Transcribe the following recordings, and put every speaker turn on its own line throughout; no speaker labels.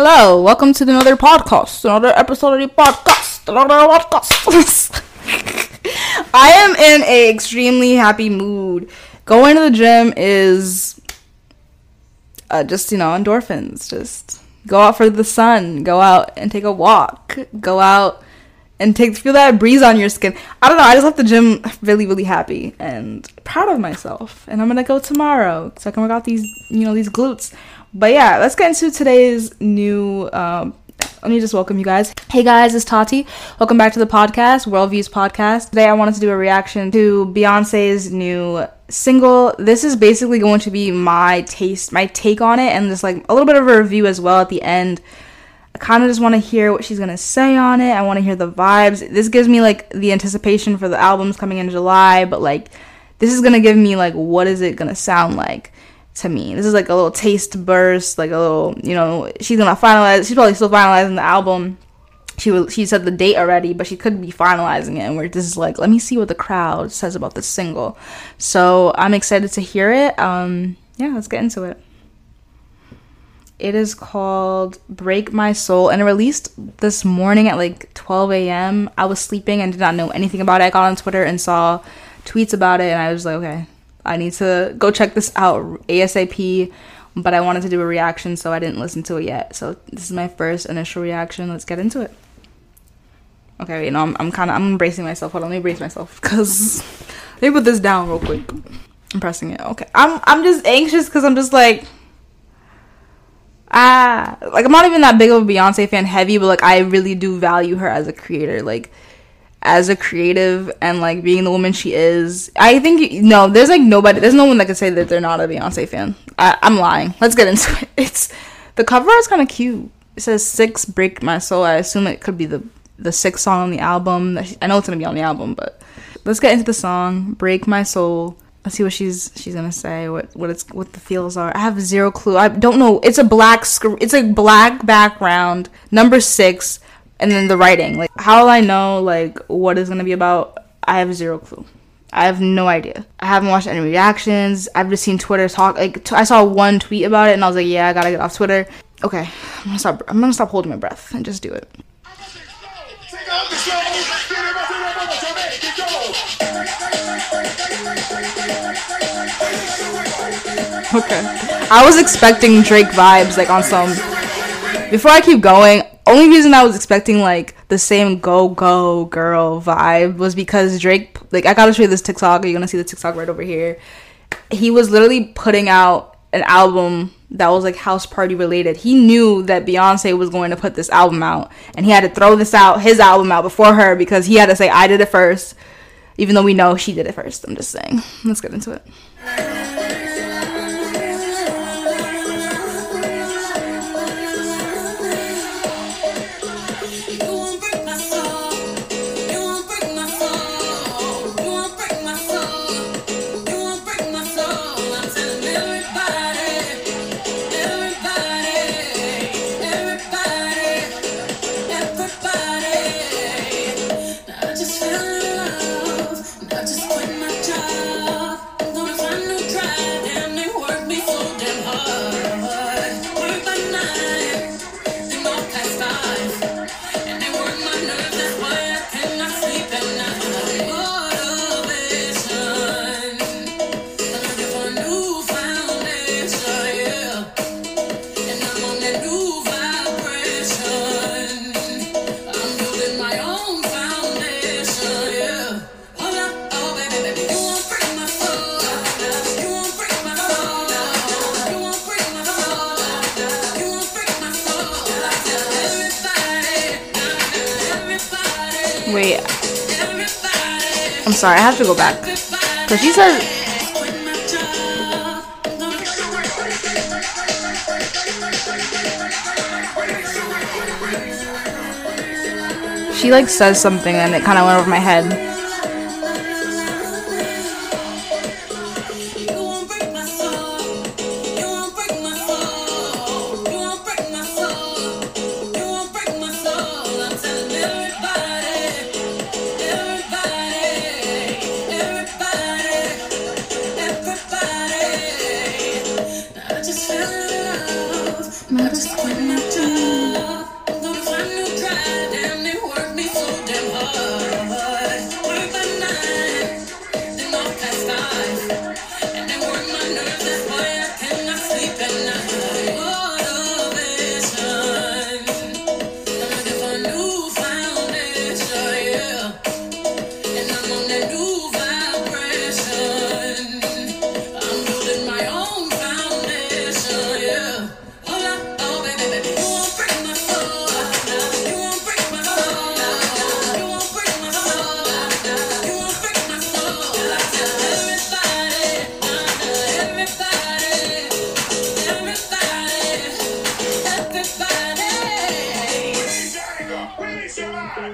Hello, welcome to another podcast, another episode of the podcast, another podcast. I am in a extremely happy mood. Going to the gym is uh, just you know endorphins. Just go out for the sun, go out and take a walk, go out and take feel that breeze on your skin. I don't know. I just left the gym really really happy and proud of myself. And I'm gonna go tomorrow so I can work out these you know these glutes. But yeah, let's get into today's new. Um, let me just welcome you guys. Hey guys, it's Tati. Welcome back to the podcast, Worldviews Podcast. Today I wanted to do a reaction to Beyonce's new single. This is basically going to be my taste, my take on it, and just like a little bit of a review as well at the end. I kind of just want to hear what she's gonna say on it. I want to hear the vibes. This gives me like the anticipation for the albums coming in July, but like this is gonna give me like what is it gonna sound like to me. This is like a little taste burst, like a little, you know, she's gonna finalize. She's probably still finalizing the album. She will, she said the date already, but she could be finalizing it. And we're just like, let me see what the crowd says about this single. So I'm excited to hear it. Um, yeah, let's get into it. It is called Break My Soul and it released this morning at like 12 a.m. I was sleeping and did not know anything about it. I got on Twitter and saw tweets about it and I was like, okay, I need to go check this out ASAP. But I wanted to do a reaction, so I didn't listen to it yet. So this is my first initial reaction. Let's get into it. Okay, you know, I'm, I'm kind of I'm embracing myself. Hold on, let me brace myself, cause let me put this down real quick. I'm pressing it. Okay, I'm I'm just anxious because I'm just like ah, like I'm not even that big of a Beyonce fan, heavy, but like I really do value her as a creator. Like as a creative and like being the woman she is. I think no, there's like nobody, there's no one that can say that they're not a Beyonce fan. I, am lying. Let's get into it. It's the cover is kind of cute. It says six break my soul. I assume it could be the the sixth song on the album. I know it's gonna be on the album, but let's get into the song. Break my soul. Let's see what she's she's gonna say. What what it's what the feels are. I have zero clue. I don't know. It's a black sc- It's a black background. Number six and then the writing like how will i know like what is to be about i have zero clue i have no idea i haven't watched any reactions i've just seen twitter talk like t- I saw one tweet about it and i was like yeah i gotta get off twitter okay i'm gonna stop i'm gonna stop holding my breath and just do it okay i was expecting drake vibes like on some before i keep going only reason I was expecting like the same go go girl vibe was because Drake like I gotta show you this TikTok. You're gonna see the TikTok right over here. He was literally putting out an album that was like house party related. He knew that Beyonce was going to put this album out and he had to throw this out, his album out before her because he had to say I did it first, even though we know she did it first. I'm just saying. Let's get into it. Wait. I'm sorry, I have to go back. Because she said. She like says something and it kind of went over my head. I just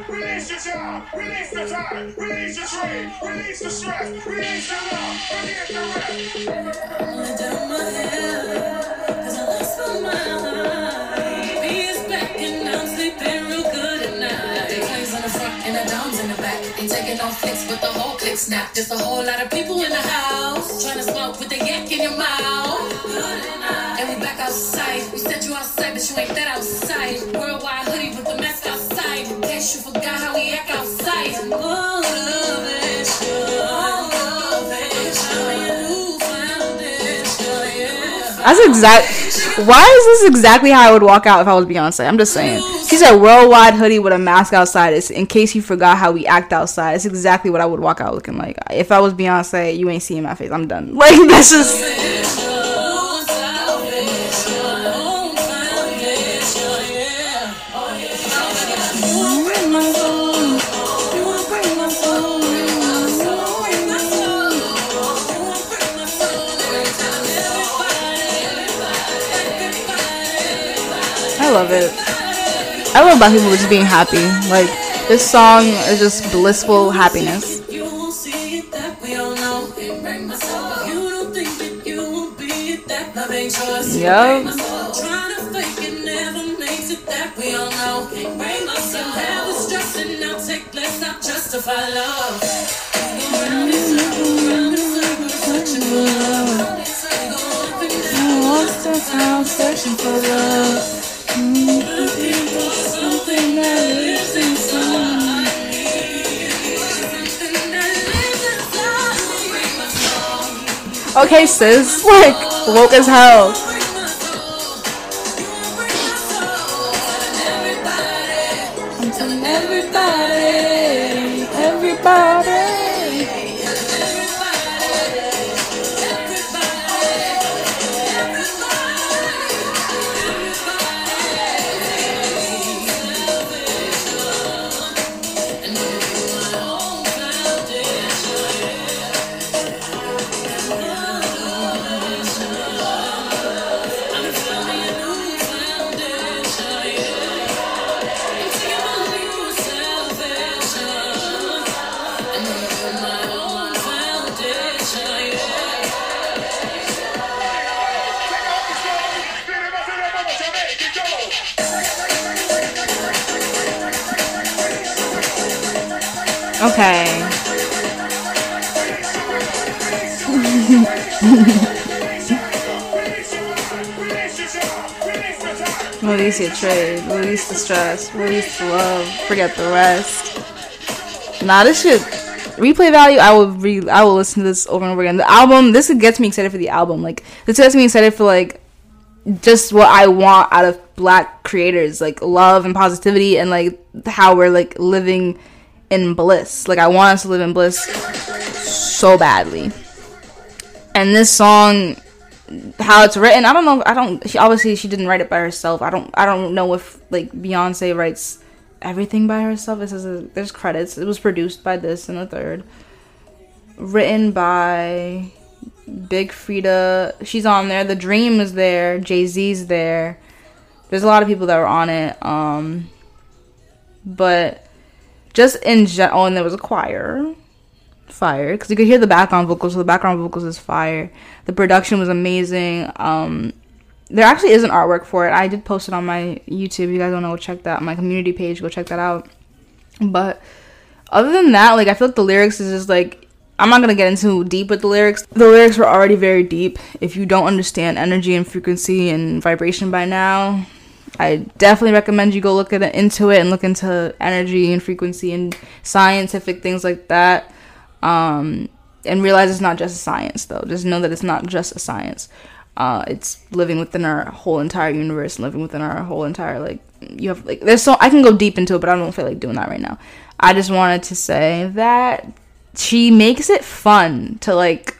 Release your job, release the time, release your trade, release the stress, release your love, forget the rest.
I only done my hair, cause I lost my mind. Front and the doms in the back. Ain't taking no flicks, but the whole click snap. Just a whole lot of people in the house. Trying to smoke with the yak in your mouth. And we back outside. We said you outside, but you ain't that outside. Worldwide hoodie with the mask outside. In case you forgot how we act outside. Motivation. Motivation. You found it. Yeah.
That's exact. Why is this exactly how I would walk out if I was Beyonce? I'm just saying. She said worldwide hoodie with a mask outside. It's in case you forgot how we act outside. It's exactly what I would walk out looking like. If I was Beyonce, you ain't seeing my face. I'm done. Like that's just. Love it. I love black people just being happy. Like this song is just blissful happiness.
Won't
Okay, sis. Like woke as hell. Okay. Release your trade. Release the stress. Release the love. Forget the rest. Nah, this shit. Replay value. I will re. I will listen to this over and over again. The album. This gets me excited for the album. Like this gets me excited for like just what I want out of black creators, like love and positivity, and like how we're like living in bliss. Like I want us to live in bliss so badly. And this song, how it's written, I don't know. I don't. She, obviously, she didn't write it by herself. I don't. I don't know if like Beyonce writes everything by herself. It says uh, there's credits. It was produced by this and the third. Written by Big Freedia. She's on there. The Dream is there. Jay Z's there. There's a lot of people that were on it. Um, but just in general, and there was a choir, fire, because you could hear the background vocals. So the background vocals is fire. The production was amazing. Um, there actually is an artwork for it. I did post it on my YouTube. You guys don't know, check that my community page. Go check that out. But other than that, like I feel like the lyrics is just like I'm not gonna get into deep with the lyrics. The lyrics were already very deep. If you don't understand energy and frequency and vibration by now, I definitely recommend you go look at it, into it and look into energy and frequency and scientific things like that. Um, and realize it's not just a science though. Just know that it's not just a science. Uh, it's living within our whole entire universe, living within our whole entire like you have like there's so I can go deep into it, but I don't feel like doing that right now. I just wanted to say that she makes it fun to like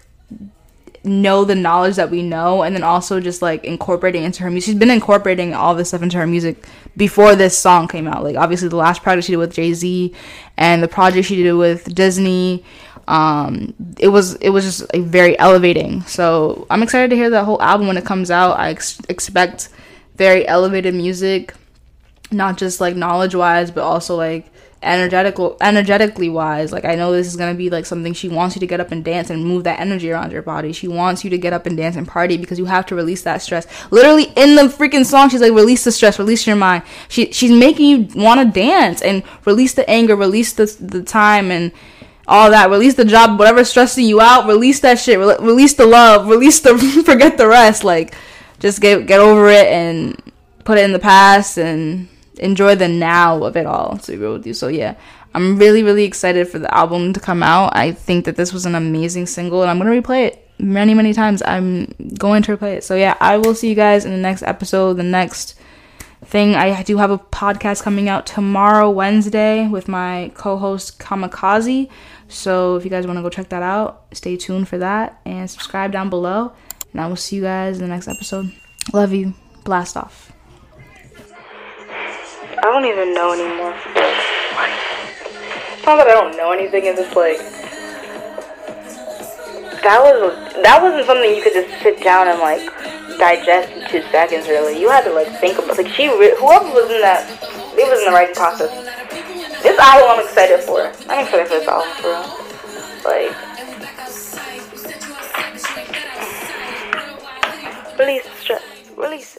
know the knowledge that we know and then also just like incorporating into her music. She's been incorporating all this stuff into her music before this song came out. Like obviously the last project she did with Jay-Z and the project she did with Disney um it was it was just like, very elevating. So I'm excited to hear that whole album when it comes out. I ex- expect very elevated music not just like knowledge wise but also like energetical energetically wise like i know this is going to be like something she wants you to get up and dance and move that energy around your body. She wants you to get up and dance and party because you have to release that stress. Literally in the freaking song she's like release the stress release your mind. She she's making you want to dance and release the anger release the the time and all that. Release the job whatever's stressing you out release that shit. Re- release the love release the forget the rest. Like just get get over it and put it in the past and enjoy the now of it all to be real with you. So yeah i'm really really excited for the album to come out. I think that this was an amazing single and i'm gonna replay it many many times. I'm going to replay it. So yeah i will see you guys in the next episode. The next thing i do have a podcast coming out tomorrow wednesday with my co-host kamikaze. So if you guys want to go check that out stay tuned for that and subscribe down below and i will see you guys in the next episode. Love you. Blast off I don't even know anymore. It's not that I don't know anything. It's just like that was that wasn't something you could just sit down and like digest in two seconds. Really, you had to like think about. Like she, whoever was in that, it was in the writing process. This album I'm excited for. I'm excited for this album for real. Like. Release stress. Release.